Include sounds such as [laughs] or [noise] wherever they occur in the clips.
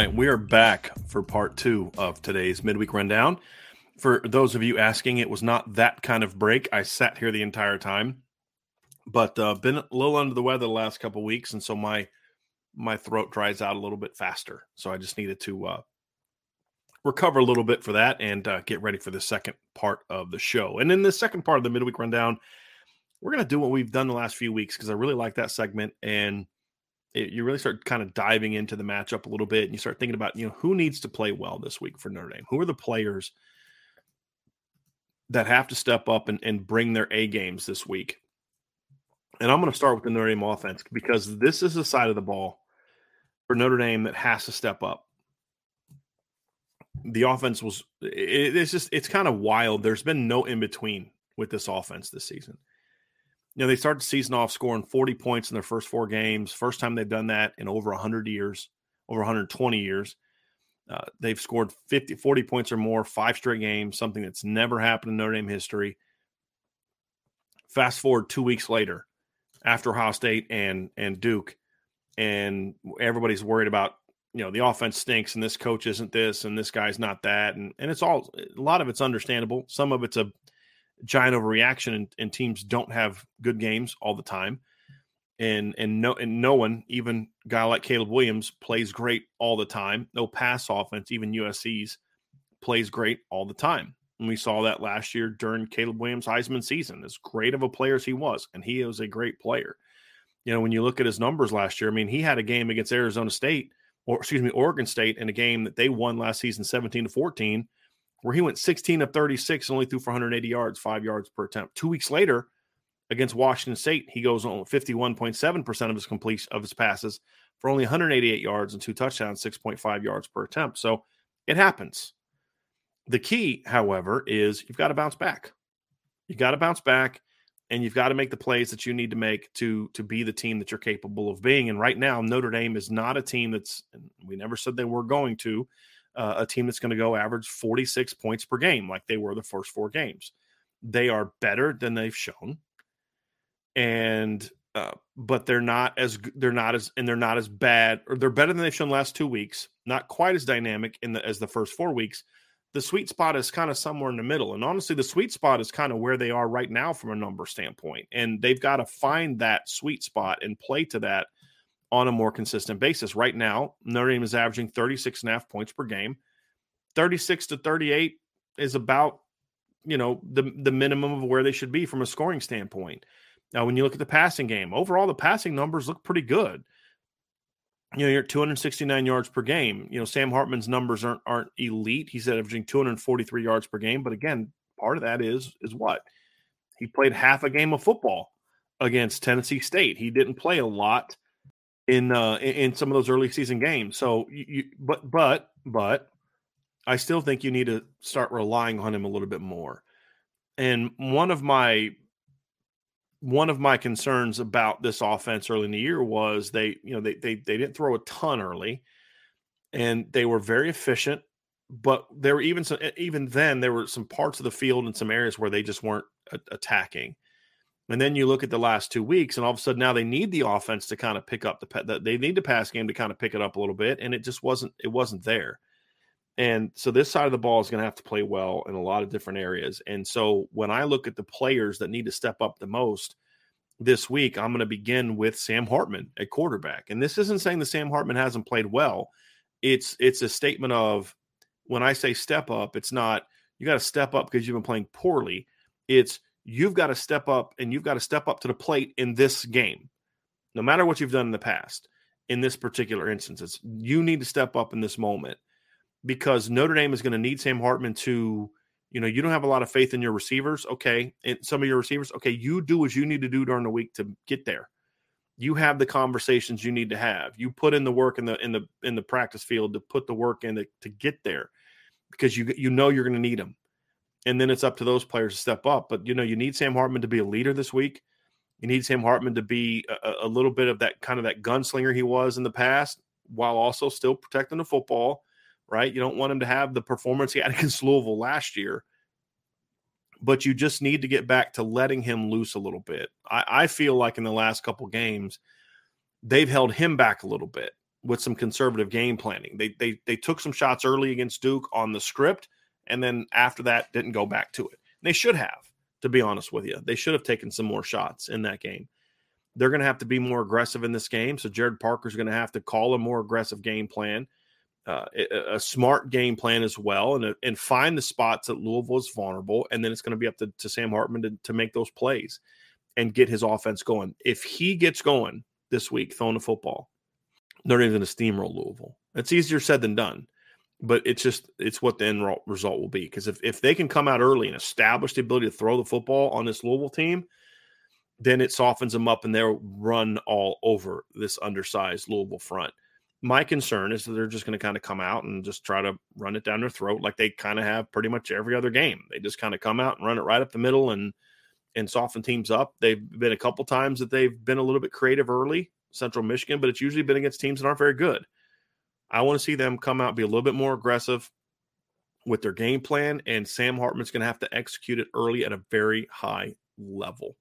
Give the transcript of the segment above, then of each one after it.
Right, we are back for part two of today's midweek rundown. For those of you asking, it was not that kind of break. I sat here the entire time, but uh, been a little under the weather the last couple weeks, and so my my throat dries out a little bit faster. So I just needed to uh, recover a little bit for that and uh, get ready for the second part of the show. And in the second part of the midweek rundown, we're going to do what we've done the last few weeks because I really like that segment and it, you really start kind of diving into the matchup a little bit and you start thinking about you know who needs to play well this week for Notre Dame? Who are the players that have to step up and, and bring their A games this week? And I'm going to start with the Notre Dame offense because this is the side of the ball for Notre Dame that has to step up. The offense was it, it's just it's kind of wild. There's been no in between with this offense this season you know, they start the season off scoring 40 points in their first four games. First time they've done that in over 100 years, over 120 years. Uh, they've scored 50, 40 points or more, five straight games, something that's never happened in Notre Dame history. Fast forward two weeks later, after Ohio State and and Duke, and everybody's worried about you know the offense stinks and this coach isn't this and this guy's not that and and it's all a lot of it's understandable. Some of it's a giant overreaction and, and teams don't have good games all the time. And and no and no one even guy like Caleb Williams plays great all the time. No pass offense even USC's plays great all the time. And we saw that last year during Caleb Williams Heisman season as great of a player as he was and he was a great player. You know when you look at his numbers last year I mean he had a game against Arizona State or excuse me Oregon State in a game that they won last season 17 to 14 where he went 16 of 36 and only threw for 180 yards, five yards per attempt. Two weeks later, against Washington State, he goes on 51.7% of his completion of his passes for only 188 yards and two touchdowns, 6.5 yards per attempt. So it happens. The key, however, is you've got to bounce back. You got to bounce back and you've got to make the plays that you need to make to to be the team that you're capable of being. And right now, Notre Dame is not a team that's we never said they were going to uh, a team that's going to go average 46 points per game like they were the first four games. They are better than they've shown. And uh, but they're not as they're not as and they're not as bad or they're better than they've shown the last two weeks. Not quite as dynamic in the as the first four weeks. The sweet spot is kind of somewhere in the middle, and honestly, the sweet spot is kind of where they are right now from a number standpoint. And they've got to find that sweet spot and play to that on a more consistent basis. Right now, Notre Dame is averaging 36 and a half points per game. 36 to 38 is about, you know, the, the minimum of where they should be from a scoring standpoint. Now, when you look at the passing game, overall, the passing numbers look pretty good. You know, you're at 269 yards per game. You know, Sam Hartman's numbers aren't aren't elite. He's averaging 243 yards per game. But again, part of that is is what? He played half a game of football against Tennessee State. He didn't play a lot in uh, in some of those early season games. So you, you, but but but I still think you need to start relying on him a little bit more. And one of my one of my concerns about this offense early in the year was they you know they they they didn't throw a ton early. and they were very efficient. But there were even some, even then, there were some parts of the field and some areas where they just weren't a- attacking. And then you look at the last two weeks, and all of a sudden now they need the offense to kind of pick up the they need the pass game to kind of pick it up a little bit, and it just wasn't it wasn't there. And so this side of the ball is going to have to play well in a lot of different areas. And so when I look at the players that need to step up the most this week, I'm going to begin with Sam Hartman at quarterback. And this isn't saying that Sam Hartman hasn't played well. It's it's a statement of when I say step up, it's not you got to step up because you've been playing poorly. It's you've got to step up and you've got to step up to the plate in this game. No matter what you've done in the past, in this particular instance, it's you need to step up in this moment because Notre Dame is going to need Sam Hartman to, you know, you don't have a lot of faith in your receivers. Okay. And some of your receivers, okay, you do what you need to do during the week to get there. You have the conversations you need to have. You put in the work in the in the in the practice field to put the work in to, to get there because you you know you're going to need them. And then it's up to those players to step up. But you know, you need Sam Hartman to be a leader this week. You need Sam Hartman to be a, a little bit of that kind of that gunslinger he was in the past, while also still protecting the football right? You don't want him to have the performance he had [laughs] against Louisville last year, but you just need to get back to letting him loose a little bit. I, I feel like in the last couple games, they've held him back a little bit with some conservative game planning. They they they took some shots early against Duke on the script, and then after that didn't go back to it. They should have, to be honest with you. They should have taken some more shots in that game. They're going to have to be more aggressive in this game. So Gerad Parker's going to have to call a more aggressive game plan uh, a, a, smart game plan as well, and and find the spots that Louisville is vulnerable, and then it's going to be up to, to Sam Hartman to, to make those plays and get his offense going. If he gets going this week throwing the football, Notre Dame's going to steamroll Louisville. It's easier said than done, but it's just it's what the end result will be. Because if if they can come out early and establish the ability to throw the football on this Louisville team, then it softens them up and they'll run all over this undersized Louisville front my concern is that they're just going to kind of come out and just try to run it down their throat like they kind of have pretty much every other game. They just kind of come out and run it right up the middle and and soften teams up. They've been a couple times that they've been a little bit creative early, Central Michigan, but it's usually been against teams that aren't very good. I want to see them come out be a little bit more aggressive with their game plan, and Sam Hartman's going to have to execute it early at a very high level.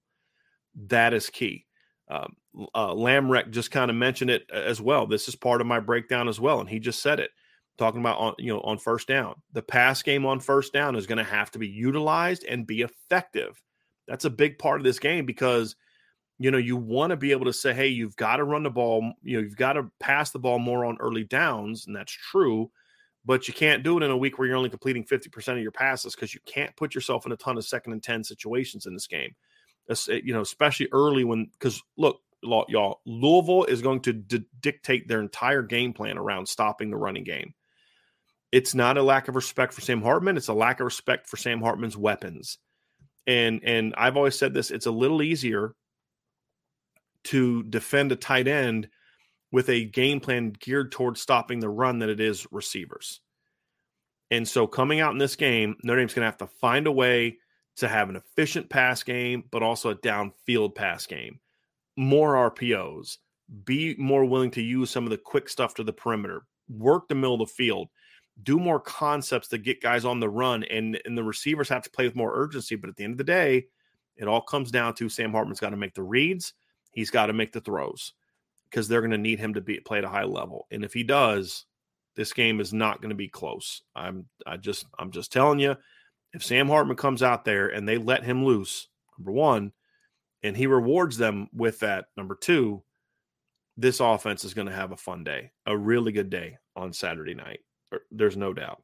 That is key. Um, uh, Lamreck just kind of mentioned it uh, as well. This is part of my breakdown as well, and he just said it, talking about on you know on first down. The pass game on first down is going to have to be utilized and be effective. That's a big part of this game because you know you want to be able to say, hey, you've got to run the ball, you know, you've got to pass the ball more on early downs, and that's true. But you can't do it in a week where you're only completing 50% of your passes because you can't put yourself in a ton of second and 10 situations in this game eh, you know, especially early when, because look, y'all, Louisville is going to d- dictate their entire game plan around stopping the running game. It's not a lack of respect for Sam Hartman; it's a lack of respect for Sam Hartman's weapons. And and I've always said this: it's a little easier to defend a tight end with a game plan geared towards stopping the run than it is receivers. And so, coming out in this game, Notre Dame's going to have to find a way to have an efficient pass game, but also a downfield pass game. More RPOs, be more willing to use some of the quick stuff to the perimeter, work the middle of the field, do more concepts to get guys on the run, and, and the receivers have to play with more urgency. But at the end of the day, it all comes down to Sam Hartman's got to make the reads, he's got to make the throws because they're going to need him to be play at a high level. And if he does, this game is not going to be close. I'm I just I'm just telling you if Sam Hartman comes out there and they let him loose, number one, and he rewards them with that, number two, this offense is going to have a fun day, a really good day on Saturday night. Er, there's no doubt.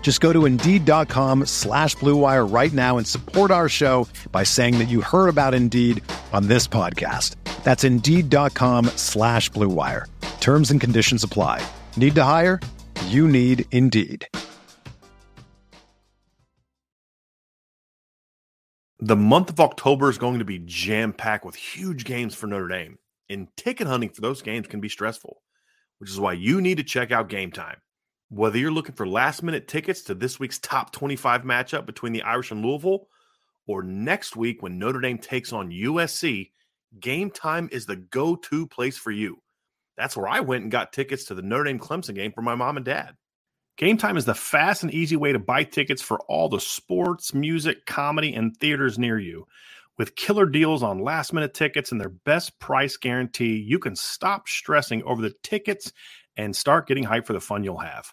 Just go to Indeed.com slash BlueWire right now and support our show by saying that you heard about Indeed on this podcast. That's Indeed.com slash BlueWire. Terms and conditions apply. Need to hire? You need Indeed. The month of October is going to be jam packed with huge games for Notre Dame, and ticket hunting for those games can be stressful, which is why you need to check out Game Time. Whether you're looking for last minute tickets to this week's top 25 matchup between the Irish and Louisville, or next week when Notre Dame takes on USC, Game Time is the go to place for you. That's where I went and got tickets to the Notre Dame Clemson game for my mom and dad. Game Time is the fast and easy way to buy tickets for all the sports, music, comedy, and theaters near you. With killer deals on last minute tickets and their best price guarantee, you can stop stressing over the tickets and start getting hyped for the fun you'll have.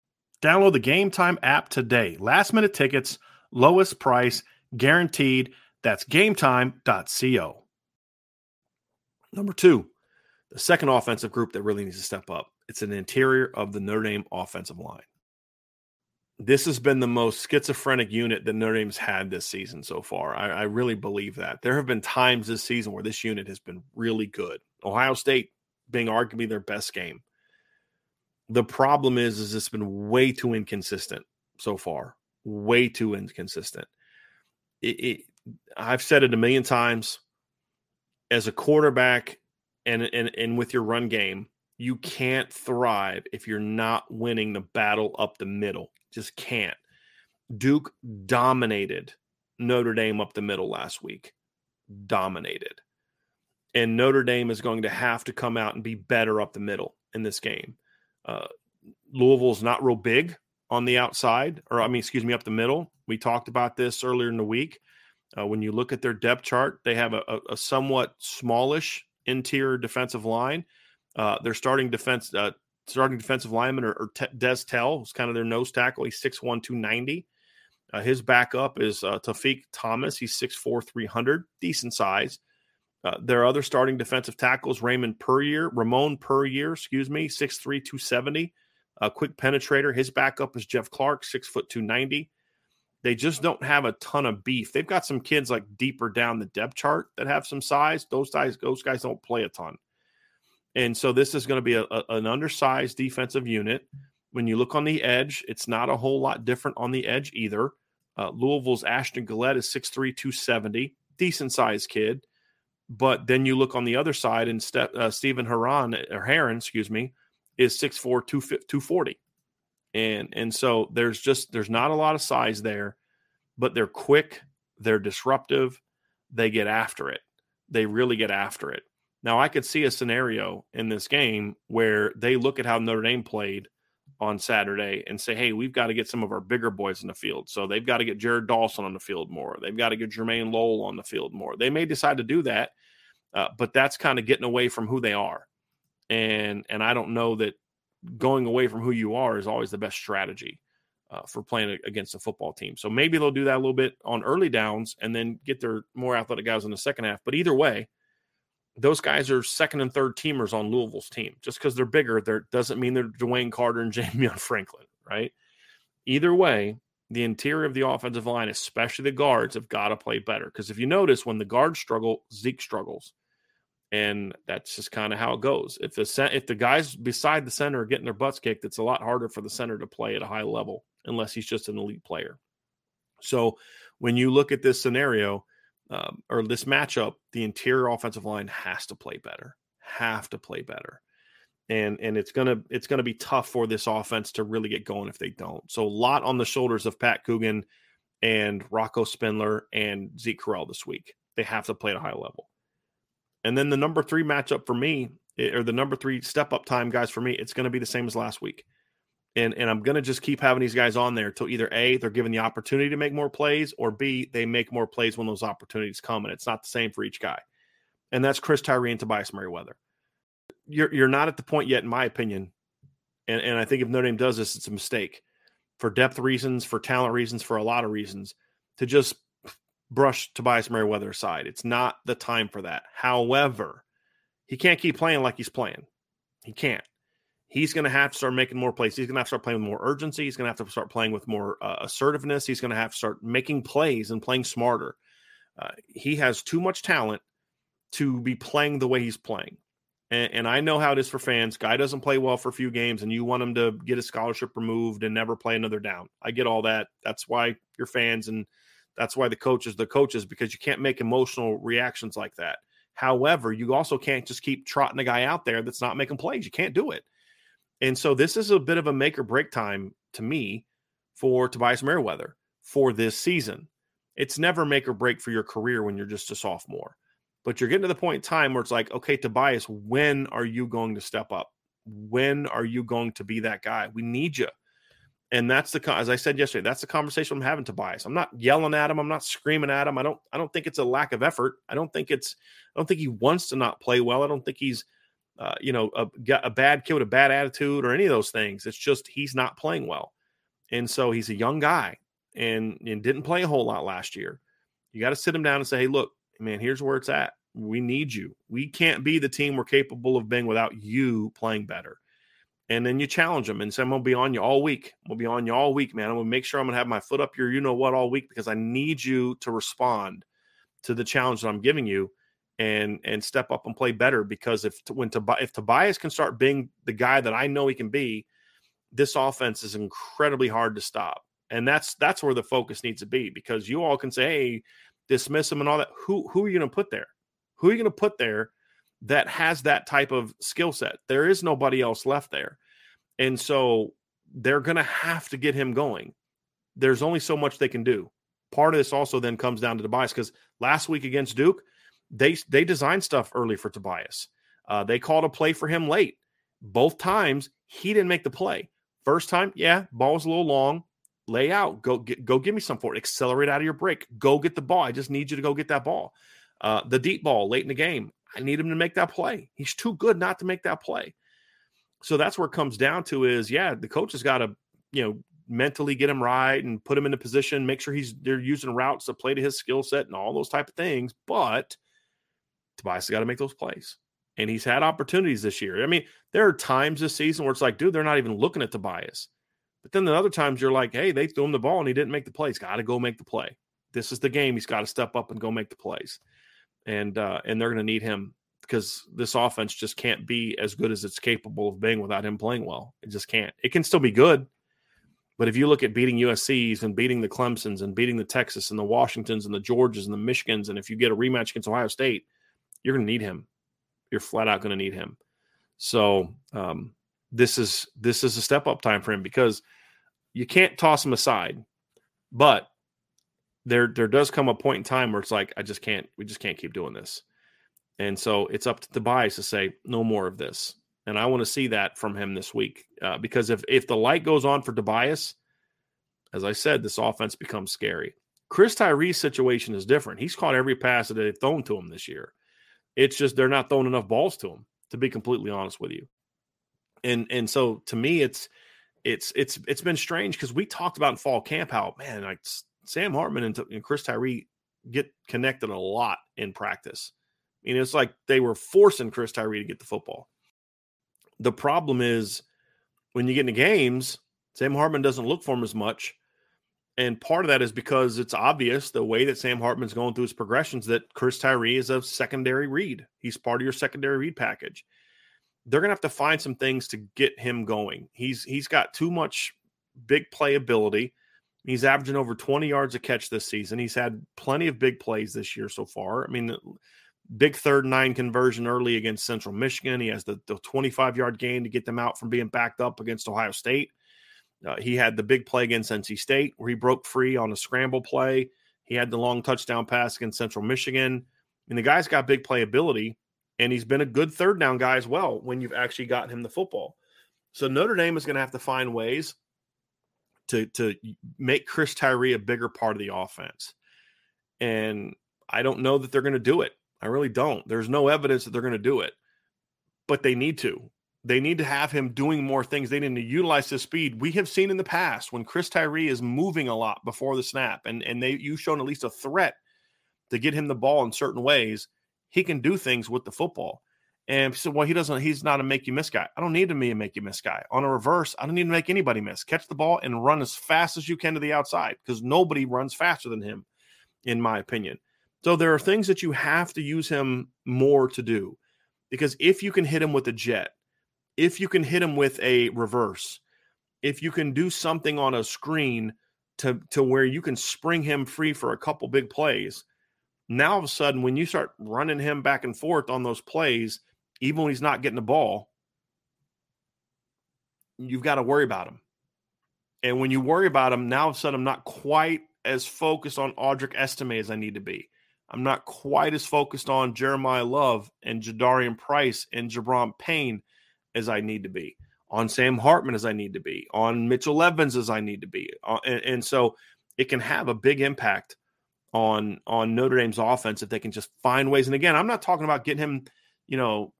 Download the Game Time app today. Last minute tickets, lowest price, guaranteed. That's gametime.co. Number two, the second offensive group that really needs to step up. It's an interior of the Notre Dame offensive line this has been the most schizophrenic unit that Notre Dame's had this season so far. I, I, really believe that. There have been times this season where this unit has been really good. Ohio State being arguably their best game. The problem is, is it's been way too inconsistent so far. Way too inconsistent. It, it, I've said it a million times. As a quarterback and, and and with your run game, you can't thrive if you're not winning the battle up the middle just can't. Duke dominated Notre Dame up the middle last week. Dominated. And Notre Dame is going to have to come out and be better up the middle in this game. Uh, Louisville's not real big on the outside, or I mean, excuse me, up the middle. We talked about this earlier in the week. Uh, when you look at their depth chart, they have a, a, somewhat smallish interior defensive line. Uh, their starting defense uh, starting defensive lineman or, or Des Tell, who's kind of their nose tackle. He's 6'1, 290. Uh, his backup is uh, Tawfiq Thomas. He's 6'4, 300, decent size. Uh, their other starting defensive tackles, Raymond Puryear, Ramon Puryear, excuse me, 6'3, 270. A quick penetrator. His backup is Jeff Clark, 6 foot 290. They just don't have a ton of beef. They've got some kids like deeper down the depth chart that have some size. Those guys, those guys don't play a ton. And so this is going to be a, a, an undersized defensive unit. When you look on the edge, it's not a whole lot different on the edge either. Uh, Louisville's Ashton Gillotte is 6'3, 270, decent sized kid. But then you look on the other side, and Ste- uh, Stephen Heron, or Herron, excuse me, is 6'4, 240. And, and so there's just there's not a lot of size there, but they're quick, they're disruptive, they get after it. They really get after it. Now, I could see a scenario in this game where they look at how Notre Dame played on Saturday and say, hey, we've got to get some of our bigger boys in the field. So they've got to get Jared Dawson on the field more. They've got to get Jermayne Lole on the field more. They may decide to do that, uh, but that's kind of getting away from who they are. And and I don't know that going away from who you are is always the best strategy uh, for playing against a football team. So maybe they'll do that a little bit on early downs and then get their more athletic guys in the second half. But either way, those guys are second and third teamers on Louisville's team. Just because they're bigger, there doesn't mean they're Dwayne Carter and [laughs] DeMarcus Franklin, right? Either way, the interior of the offensive line, especially the guards, have got to play better. Because if you notice, when the guards struggle, Zeke struggles, and that's just kind of how it goes. If the if the guys beside the center are getting their butts kicked, it's a lot harder for the center to play at a high level unless he's just an elite player. So when you look at this scenario um, or this matchup, the interior offensive line has to play better. Have to play better and and it's gonna it's gonna be tough for this offense to really get going if they don't. So a lot on the shoulders of Pat Coogan and Rocco Spindler and Zeke Correll this week. They have to play at a high level. And then the number three matchup for me, eh, or the number three step up time guys for me, it's going to be the same as last week. And and I'm going to just keep having these guys on there till either a they're given the opportunity to make more plays, or b they make more plays when those opportunities come. And it's not the same for each guy. And that's Chris Tyree and Tobias Merriweather you're you're not at the point yet, in my opinion. And and I think if Notre Dame does this, it's a mistake for depth reasons, for talent reasons, for a lot of reasons to just brush Tobias Merriweather aside. It's not the time for that. However, he can't keep playing like he's playing. He can't. He's going to have to start making more plays. He's going to have to start playing with more urgency. He's going to have to start playing with more uh, assertiveness. He's going to have to start making plays and playing smarter. Uh, he has too much talent to be playing the way he's playing. And, and, I know how it is for fans. Guy doesn't play well for a few games, and you want him to get a scholarship removed and never play another down. I get all that. That's why you're fans, and that's why the coaches, the coaches, because you can't make emotional reactions like that. However, you also can't just keep trotting a guy out there that's not making plays. You can't do it. And so this is a bit of a make or break time to me for Tobias Merriweather for this season. It's never make or break for your career when you're just a sophomore. But you're getting to the point in time where it's like, okay, Tobias, when are you going to step up? When are you going to be that guy? We need you. And that's the as I said yesterday, that's the conversation I'm having Tobias. I'm not yelling at him. I'm not screaming at him. I don't I don't think it's a lack of effort. I don't think it's I don't think he wants to not play well. I don't think he's uh, you know a, a bad kid with a bad attitude or any of those things. It's just he's not playing well. And so he's a young guy and, and didn't play a whole lot last year. You got to sit him down and say, hey, look, man, here's where it's at. We need you. We can't be the team we're capable of being without you playing better. And then you challenge them and say, I'm to be on you all week. I'm to be on you all week, man. I'm to make sure I'm to have my foot up your you know what all week because I need you to respond to the challenge that I'm giving you and and step up and play better because if when if Tobias can start being the guy that I know he can be, this offense is incredibly hard to stop. And that's that's where the focus needs to be because you all can say, hey, dismiss him and all that. Who who are you to put there? Who are you to put there that has that type of skill set? There is nobody else left there. And so they're going to have to get him going. There's only so much they can do. Part of this also then comes down to Tobias because last week against Duke, they they designed stuff early for Tobias. Uh, they called a play for him late. Both times he didn't make the play. First time, yeah, ball was a little long lay out, go get, go give me some for it. Accelerate out of your break. Go get the ball. I just need you to go get that ball. Uh, the deep ball late in the game. I need him to make that play. He's too good not to make that play. So that's where it comes down to is yeah, the coach has got to you know mentally get him right and put him in a position, make sure he's they're using routes to play to his skill set and all those type of things. But Tobias has got to make those plays. And he's had opportunities this year. I mean, there are times this season where it's like, dude, they're not even looking at Tobias. But then the other times you're like, hey, they threw him the ball and he didn't make the play. He's got to go make the play. This is the game. He's got to step up and go make the plays. And uh, and they're going to need him because this offense just can't be as good as it's capable of being without him playing well. It just can't. It can still be good. But if you look at beating USC's and beating the Clemsons and beating the Texas and the Washingtons and the Georges and the Michigans, and if you get a rematch against Ohio State, you're going to need him. You're flat out going to need him. So um, this is this is a step up time for him because you can't toss him aside. But there there does come a point in time where it's like I just can't we just can't keep doing this. And so it's up to Tobias to say no more of this. And I want to see that from him this week uh, because if if the light goes on for Tobias, as I said, this offense becomes scary. Chris Tyree's situation is different. He's caught every pass that they've thrown to him this year. It's just they're not throwing enough balls to him, to be completely honest with you and and so to me it's it's it's it's been strange because we talked about in fall camp how man like Sam Hartman and, and Chris Tyree get connected a lot in practice. I mean, it's like they were forcing Chris Tyree to get the football. The problem is when you get into games, Sam Hartman doesn't look for him as much, And part of that is because it's obvious the way that Sam Hartman's going through his progressions that Chris Tyree is a secondary read. He's part of your secondary read package. They're gonna have to find some things to get him going. He's he's got too much big playability. He's averaging over 20 yards a catch this season. He's had plenty of big plays this year so far. I mean, big third nine conversion early against Central Michigan. He has the, the 25 yard gain to get them out from being backed up against Ohio State. Uh, he had the big play against NC State where he broke free on a scramble play. He had the long touchdown pass against Central Michigan. And the guy's got big playability, and he's been a good third down guy as well when you've actually gotten him the football. So Notre Dame is going to have to find ways to to make Chris Tyree a bigger part of the offense. And I don't know that they're going to do it. I really don't. There's no evidence that they're going to do it, but they need to. They need to have him doing more things. They need to utilize his speed. We have seen in the past when Chris Tyree is moving a lot before the snap, and and they you've shown at least a threat to get him the ball in certain ways. He can do things with the football. And so, well, he doesn't. He's not a make you miss guy. I don't need to be a make you miss guy. On a reverse, I don't need to make anybody miss. Catch the ball and run as fast as you can to the outside because nobody runs faster than him, in my opinion. So there are things that you have to use him more to do because if you can hit him with a jet, if you can hit him with a reverse, if you can do something on a screen to to where you can spring him free for a couple big plays, now all of a sudden when you start running him back and forth on those plays, even when he's not getting the ball, you've got to worry about him. And when you worry about him, now all of a sudden I'm not quite as focused on Audric Estime as I need to be. I'm not quite as focused on Jeremiyah Love and Jadarian Price and Gi'Bran Payne as I need to be, on Sam Hartman as I need to be, on Mitchell Evans as I need to be. Uh, and, and so it can have a big impact on on Notre Dame's offense if they can just find ways. And again, I'm not talking about getting him, you know,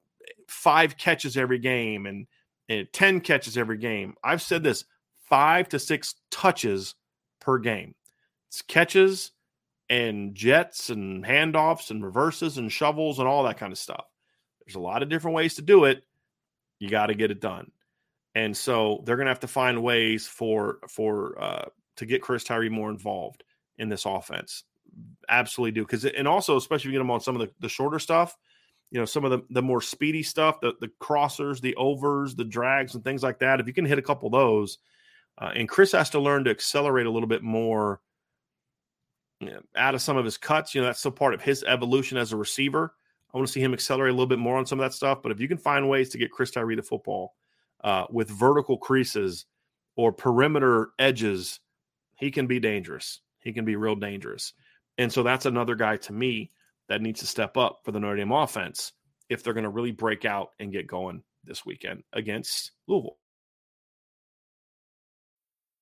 five catches every game and, and 10 catches every game. I've said this five to six touches per game. It's catches and jets and handoffs and reverses and shovels and all that kind of stuff. There's a lot of different ways to do it. You got to get it done. And so they're going to have to find ways for for uh, to get Chris Tyree more involved in this offense. Absolutely do because and also especially if you get him on some of the, the shorter stuff, you know, some of the, the more speedy stuff, the the crossers, the overs, the drags, and things like that. If you can hit a couple of those, uh, and Chris has to learn to accelerate a little bit more out of some of his cuts. You know, that's still part of his evolution as a receiver. I want to see him accelerate a little bit more on some of that stuff. But if you can find ways to get Chris Tyree the football uh, with vertical creases or perimeter edges, he can be dangerous. He can be real dangerous. And so that's another guy to me that needs to step up for the Notre Dame offense if they're going to really break out and get going this weekend against Louisville.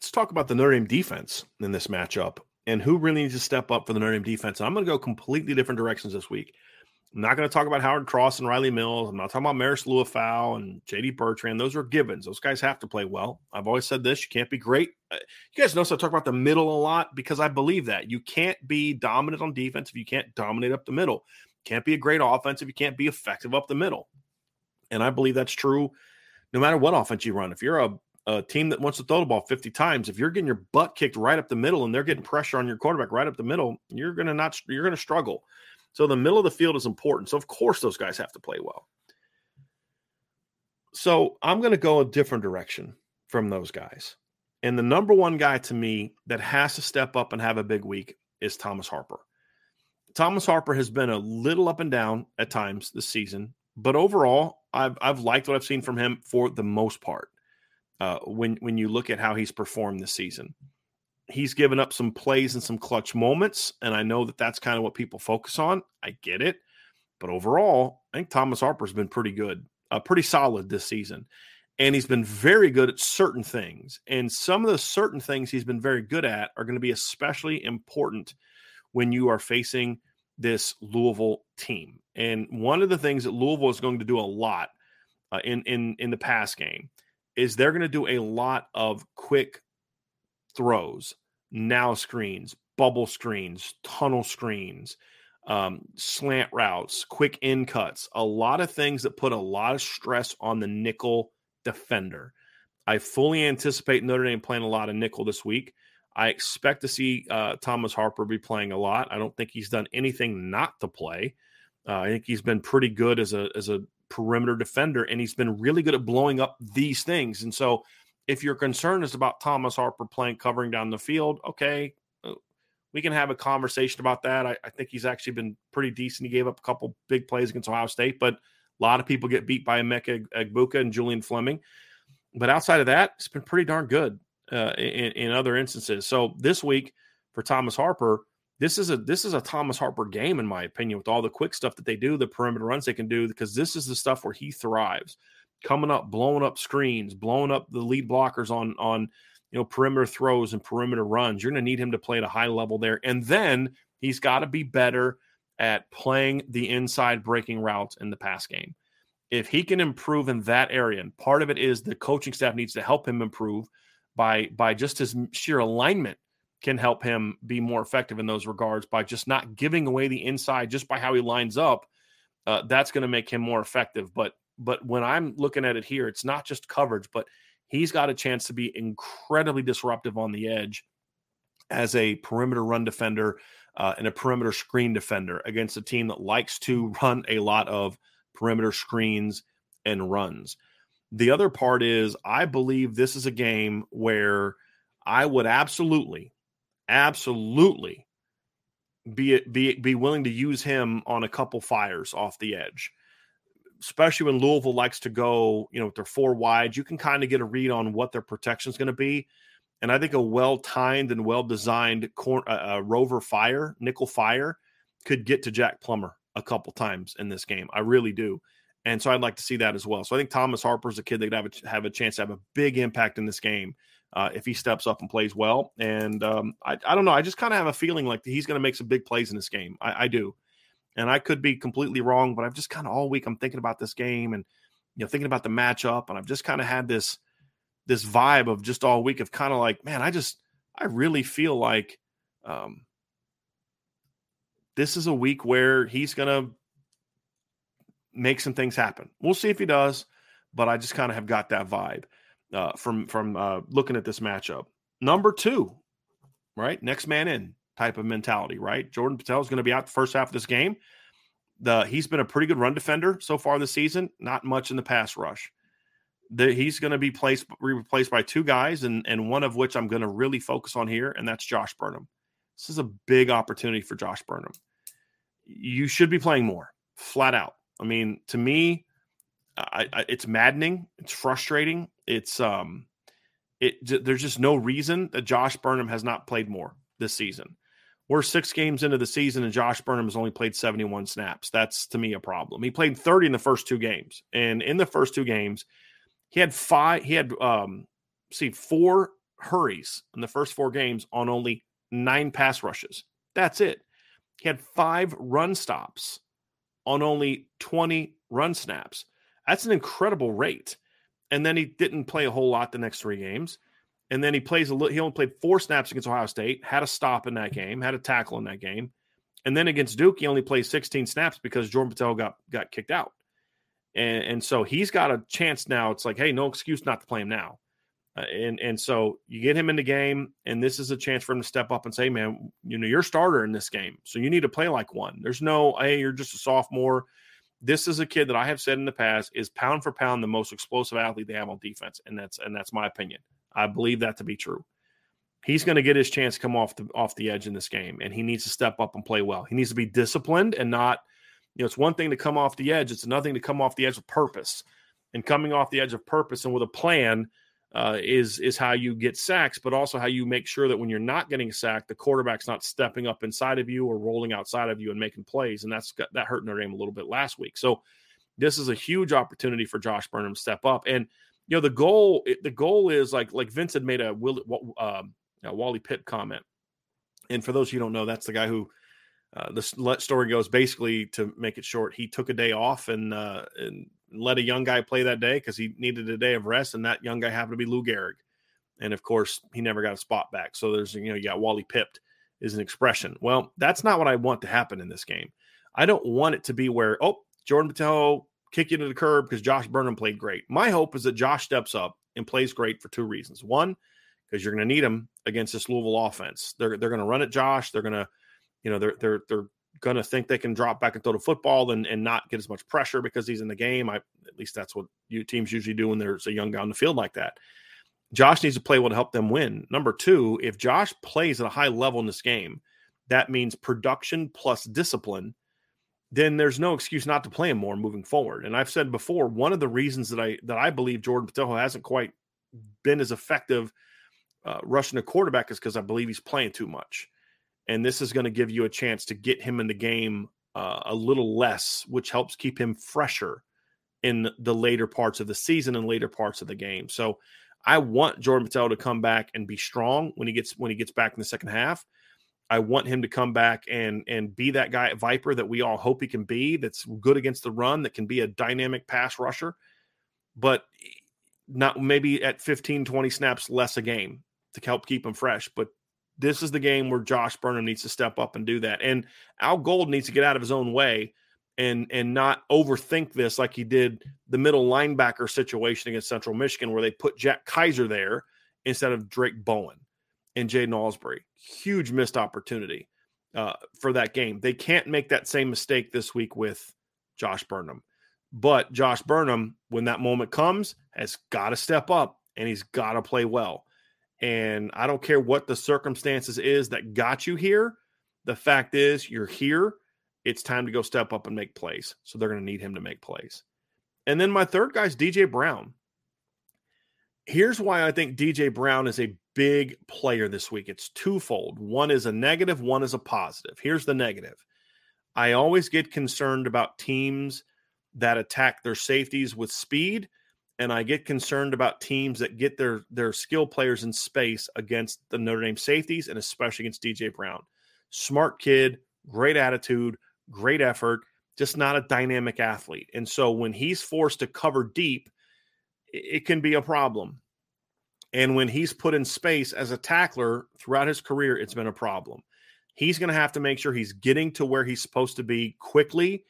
Let's talk about the Notre Dame defense in this matchup and who really needs to step up for the Notre Dame defense. I'm going to go completely different directions this week. I'm not going to talk about Howard Cross and Riley Mills. I'm not talking about Marist Liufau and JD Bertrand. Those are givens. Those guys have to play well. I've always said this. You can't be great. Uh, you guys notice I talk about the middle a lot because I believe that. You can't be dominant on defense if you can't dominate up the middle. can't be a great offense if you can't be effective up the middle. And I believe that's true no matter what offense you run. If you're a a team that wants to throw the ball 50 times, if you're getting your butt kicked right up the middle and they're getting pressure on your quarterback right up the middle, you're going to not you're going to struggle. So the middle of the field is important. So of course those guys have to play well. So I'm going to go a different direction from those guys. And the number one guy to me that has to step up and have a big week is Thomas Harper. Thomas Harper has been a little up and down at times this season, but overall, I've I've liked what I've seen from him for the most part uh, when when you look at how he's performed this season. He's given up some plays and some clutch moments, and I know that that's kind of what people focus on. I get it, but overall, I think Thomas Harper's been pretty good, uh, pretty solid this season. and he's been very good at certain things. And some of the certain things he's been very good at are going to be especially important when you are facing this Louisville team. And one of the things that Louisville is going to do a lot uh, in in in the pass game is they're going to do a lot of quick throws, now screens, bubble screens, tunnel screens, um, slant routes, quick in cuts, a lot of things that put a lot of stress on the nickel defender. I fully anticipate Notre Dame playing a lot of nickel this week. I expect to see uh, Thomas Harper be playing a lot. I don't think he's done anything not to play. Uh, I think he's been pretty good as a as a perimeter defender, and he's been really good at blowing up these things. And so, if your concern is about Thomas Harper playing covering down the field, okay, uh, we can have a conversation about that. I, I think he's actually been pretty decent. He gave up a couple big plays against Ohio State, but a lot of people get beat by Emeka Egbuka and Julian Fleming. But outside of that, it's been pretty darn good uh, in, in other instances. So this week for Thomas Harper, this is a this is a Thomas Harper game in my opinion with all the quick stuff that they do, the perimeter runs they can do because this is the stuff where he thrives. Coming up, blowing up screens, blowing up the lead blockers on on you know perimeter throws and perimeter runs. You're going to need him to play at a high level there, and then he's got to be better at playing the inside breaking routes in the pass game. If he can improve in that area, and part of it is the coaching staff needs to help him improve by by just his sheer alignment can help him be more effective in those regards by just not giving away the inside just by how he lines up. Uh, that's going to make him more effective. But but when I'm looking at it here, it's not just coverage, but he's got a chance to be incredibly disruptive on the edge as a perimeter run defender uh, and a perimeter screen defender against a team that likes to run a lot of perimeter screens and runs. The other part is, I believe this is a game where I would absolutely, absolutely be be be willing to use him on a couple fires off the edge. Especially when Louisville likes to go, you know, with their four wide, you can kind of get a read on what their protection is going to be. And I think a well timed and well designed cor- uh, uh, rover fire, nickel fire, could get to Jack Plummer a couple times in this game. I really do. And so I'd like to see that as well. So I think Thomas Harper's a kid that could have a, have a chance to have a big impact in this game uh, if he steps up and plays well. And um, I, I, don't know. I just kind of have a feeling like he's going to make some big plays in this game. I, I, do. And I could be completely wrong, but I've just kind of all week I'm thinking about this game and you know thinking about the matchup, and I've just kind of had this this vibe of just all week of kind of like, man, I just I really feel like um, this is a week where he's going to make some things happen. We'll see if he does, but I just kind of have got that vibe uh, from from uh, looking at this matchup. Number two, right, next man in type of mentality, right? Jordan Botelho is going to be out the first half of this game. The he's been a pretty good run defender so far this season. Not much in the pass rush. The, he's going to be placed replaced by two guys, and and one of which I'm going to really focus on here, and that's Josh Burnham. This is a big opportunity for Josh Burnham. You should be playing more, flat out. I mean, to me, I, I, it's maddening. It's frustrating. It's um, it there's just no reason that Josh Burnham has not played more this season. We're six games into the season, and Josh Burnham has only played 71 snaps. That's to me a problem. He played 30 in the first two games, and in the first two games, he had five. He had um, see four hurries in the first four games on only nine pass rushes. That's it. He had five run stops on only 20 run snaps. That's an incredible rate. And then he didn't play a whole lot the next three games. And then he plays a little, he only played four snaps against Ohio State, had a stop in that game, had a tackle in that game. And then against Duke, he only played 16 snaps because Jordan Botelho got got kicked out. And, and so he's got a chance now. It's like, hey, no excuse not to play him now. Uh, and and so you get him in the game, and this is a chance for him to step up and say, man, you know, you're starter in this game, so you need to play like one. There's no, hey, you're just a sophomore. This is a kid that I have said in the past is pound for pound the most explosive athlete they have on defense, and that's and that's my opinion. I believe that to be true. He's going to get his chance to come off the off the edge in this game, and he needs to step up and play well. He needs to be disciplined and not, you know, it's one thing to come off the edge; it's another thing to come off the edge with purpose. And coming off the edge of purpose and with a plan uh, is is how you get sacks, but also how you make sure that when you're not getting sacked, the quarterback's not stepping up inside of you or rolling outside of you and making plays, and that's that hurt Notre Dame a little bit last week. So this is a huge opportunity for Josh Burnham to step up, and you know the goal the goal is like like Vince had made a uh, a Wally Pipp comment, and for those you don't know, that's the guy who uh, the story goes basically to make it short. He took a day off and uh, and let a young guy play that day because he needed a day of rest, and that young guy happened to be Lou Gehrig, and of course he never got a spot back. So there's you know you got Wally pipped is an expression. Well, that's not what I want to happen in this game. I don't want it to be where oh Jordan Botelho kick you to the curb because Josh Burnham played great. My hope is that Josh steps up and plays great for two reasons. One, because you're going to need him against this Louisville offense. They're they're going to run at Josh. They're going to, you know, they're they're they're going to think they can drop back and throw the football and, and not get as much pressure because he's in the game. I at least that's what you teams usually do when there's a young guy on the field like that. Josh needs to play well to help them win. Number two, if Josh plays at a high level in this game, that means production plus discipline then there's no excuse not to play him more moving forward. And I've said before, one of the reasons that I that I believe Jordan Botelho hasn't quite been as effective uh, rushing a quarterback is because I believe he's playing too much. And this is going to give you a chance to get him in the game uh, a little less, which helps keep him fresher in the later parts of the season and later parts of the game. So I want Jordan Botelho to come back and be strong when he gets when he gets back in the second half. I want him to come back and and be that guy at Viper that we all hope he can be. That's good against the run. That can be a dynamic pass rusher, but not maybe at 15, 20 snaps less a game to help keep him fresh. But this is the game where Josh Burnham needs to step up and do that. And Al Golden needs to get out of his own way and and not overthink this like he did the middle linebacker situation against Central Michigan, where they put Jack Kiser there instead of Drayk Bowen and Jaiden Ausberry huge missed opportunity uh, for that game. They can't make that same mistake this week with Josh Burnham. But Josh Burnham, when that moment comes, has got to step up and he's got to play well. And I don't care what the circumstances is that got you here. The fact is, you're here. It's time to go step up and make plays. So they're going to need him to make plays. And then my third guy is DJ Brown. Here's why I think DJ Brown is a big player this week. It's twofold. One is a negative, one is a positive. Here's the negative. I always get concerned about teams that attack their safeties with speed and I get concerned about teams that get their their skill players in space against the Notre Dame safeties and especially against DJ Brown. Smart kid, great attitude, great effort, just not a dynamic athlete. And so when he's forced to cover deep, it can be a problem. And when he's put in space as a tackler throughout his career, it's been a problem. He's going to have to make sure he's getting to where he's supposed to be quickly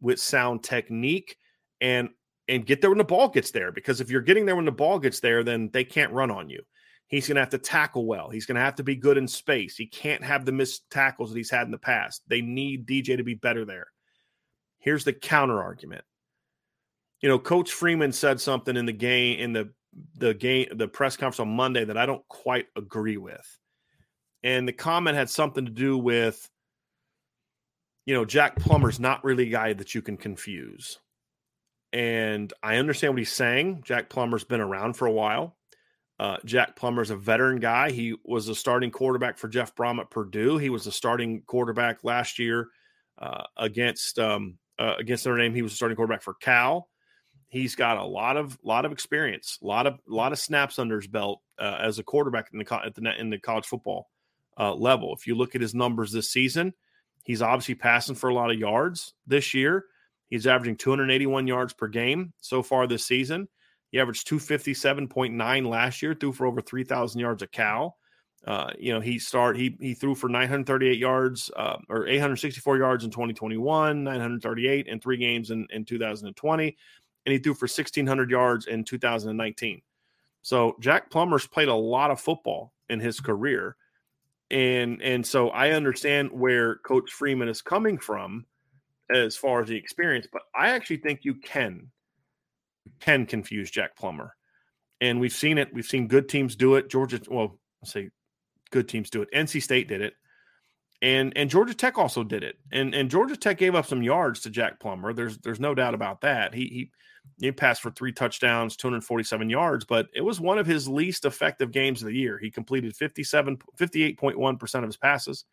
with sound technique and and get there when the ball gets there because if you're getting there when the ball gets there then they can't run on you. He's going to have to tackle well. He's going to have to be good in space. He can't have the missed tackles that he's had in the past. They need DJ to be better there. Here's the counter argument. You know, Coach Freeman said something in the game in the the game the press conference on Monday that I don't quite agree with. And the comment had something to do with you know, Jack Plummer's not really a guy that you can confuse. And I understand what he's saying. Jack Plummer's been around for a while. Uh, Jack Plummer's a veteran guy. He was a starting quarterback for Jeff Brohm at Purdue. He was a starting quarterback last year uh, against um, uh, against Notre Dame. He was a starting quarterback for Cal he's got a lot of lot of experience, a lot of lot of snaps under his belt uh, as a quarterback in the at the in the college football uh, level. If you look at his numbers this season, he's obviously passing for a lot of yards this year. He's averaging 281 yards per game so far this season. He averaged 257.9 last year, threw for over 3,000 yards a Cal. Uh, you know, he start he he threw for 938 yards uh, or 864 yards in 2021, 938 in three games in, in 2020 and he threw for 1,600 yards in 2019. So Jack Plummer's played a lot of football in his career. And and so I understand where Coach Freeman is coming from as far as the experience, but I actually think you can can confuse Jack Plummer. And we've seen it. We've seen good teams do it. Georgia, well, I'll say good teams do it. NC State did it. And and Georgia Tech also did it. And and Georgia Tech gave up some yards to Jack Plummer. There's there's no doubt about that. He he he passed for three touchdowns, 247 yards, but it was one of his least effective games of the year. He completed 57, 58.1% of his passes,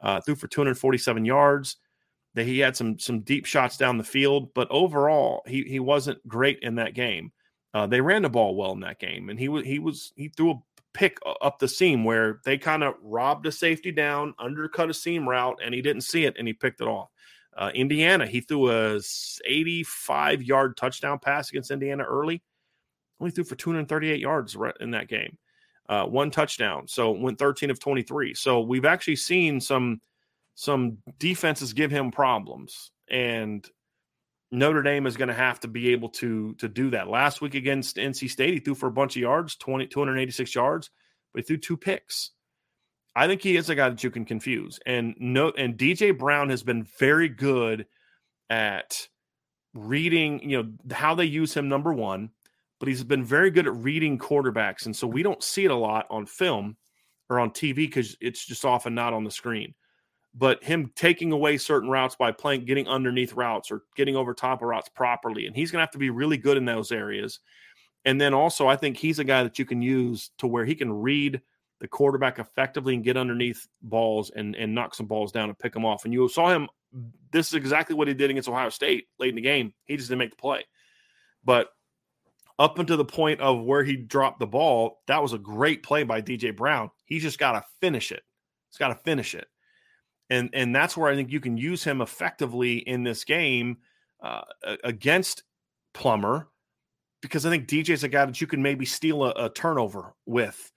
uh, threw for 247 yards. That he had some some deep shots down the field, but overall he he wasn't great in that game. Uh, they ran the ball well in that game, and he was he was he threw a pick up the seam where they kind of robbed a safety down, undercut a seam route, and he didn't see it, and he picked it off. Uh, Indiana, he threw a 85 yard touchdown pass against Indiana early. Only threw for 238 yards in that game, uh, one touchdown. So went 13 of 23. So we've actually seen some some defenses give him problems, and Notre Dame is going to have to be able to to do that. Last week against NC State, he threw for a bunch of yards, 20, 286 yards, but he threw two picks. I think he is a guy that you can confuse. And no, and DJ Brown has been very good at reading, you know, how they use him. Number one, but he's been very good at reading quarterbacks, and so we don't see it a lot on film or on TV because it's just often not on the screen but him taking away certain routes by playing getting underneath routes or getting over top of routes properly and he's going to have to be really good in those areas. And then also i think he's a guy that you can use to where he can read the quarterback effectively and get underneath balls and and knock some balls down and pick them off. And you saw him this is exactly what he did against Ohio State late in the game. He just didn't make the play. But up until the point of where he dropped the ball that was a great play by DJ Brown. He's just got to finish it. He's got to finish it and and that's where I think you can use him effectively in this game uh, against Plummer, because I think DJ is a guy that you can maybe steal a, a turnover with.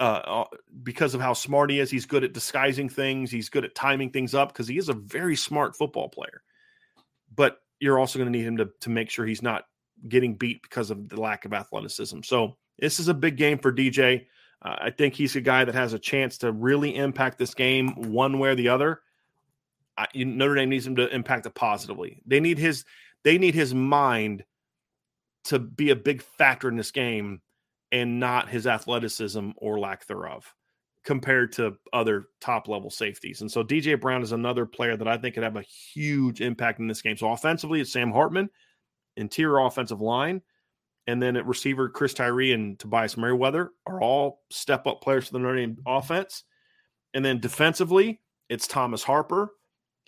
Uh, uh, because of how smart he is, he's good at disguising things. He's good at timing things up because he is a very smart football player. But you're also going to need him to to make sure he's not getting beat because of the lack of athleticism. So this is a big game for DJ. Uh, I think he's a guy that has a chance to really impact this game one way or the other. I, Notre Dame needs him to impact it positively. They need his they need his mind to be a big factor in this game and not his athleticism or lack thereof compared to other top level safeties. And so DJ Brown is another player that I think could have a huge impact in this game. So offensively, it's Sam Hartman, interior offensive line. And then at receiver, Chris Tyree and Tobias Merriweather are all step up players for the Notre Dame offense. And then defensively, it's Thomas Harper,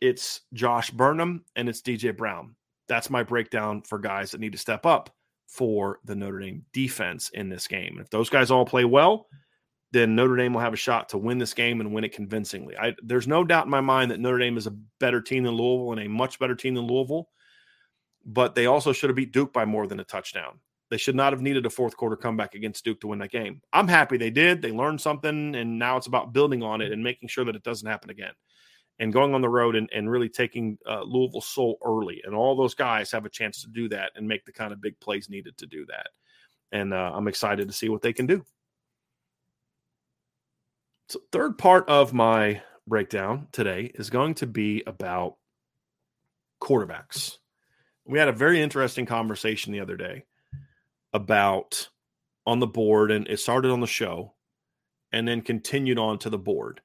it's Josh Burnham, and it's DJ Brown. That's my breakdown for guys that need to step up for the Notre Dame defense in this game. And If those guys all play well, then Notre Dame will have a shot to win this game and win it convincingly. I, there's no doubt in my mind that Notre Dame is a better team than Louisville and a much better team than Louisville, but they also should have beat Duke by more than a touchdown. They should not have needed a fourth quarter comeback against Duke to win that game. I'm happy they did. They learned something, and now it's about building on it and making sure that it doesn't happen again. And going on the road and, and really taking uh, Louisville soul early. And all those guys have a chance to do that and make the kind of big plays needed to do that. And uh, I'm excited to see what they can do. So, third part of my breakdown today is going to be about quarterbacks. We had a very interesting conversation the other day about on the board and it started on the show and then continued on to the board.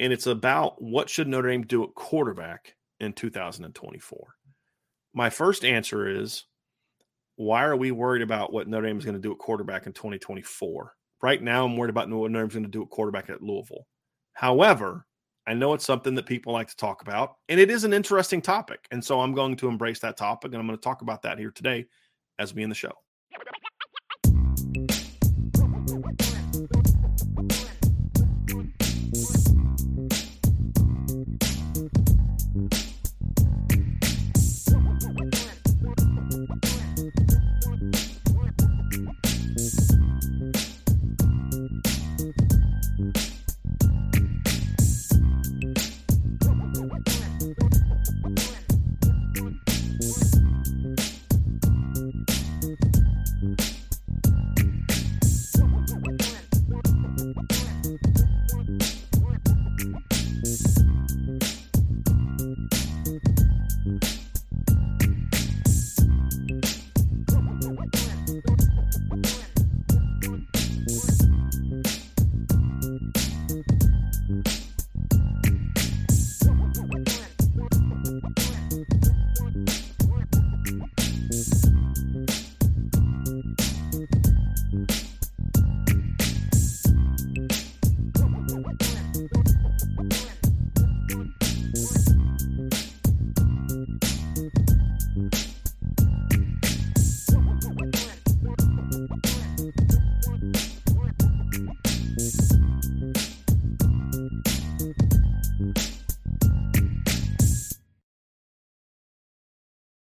And it's about what should Notre Dame do at quarterback in 2024. My first answer is why are we worried about what Notre Dame is going to do at quarterback in 2024? Right now, I'm worried about what Notre Dame's going to do at quarterback at Louisville. However, I know it's something that people like to talk about, and it is an interesting topic. And so I'm going to embrace that topic, and I'm going to talk about that here today as we in the show.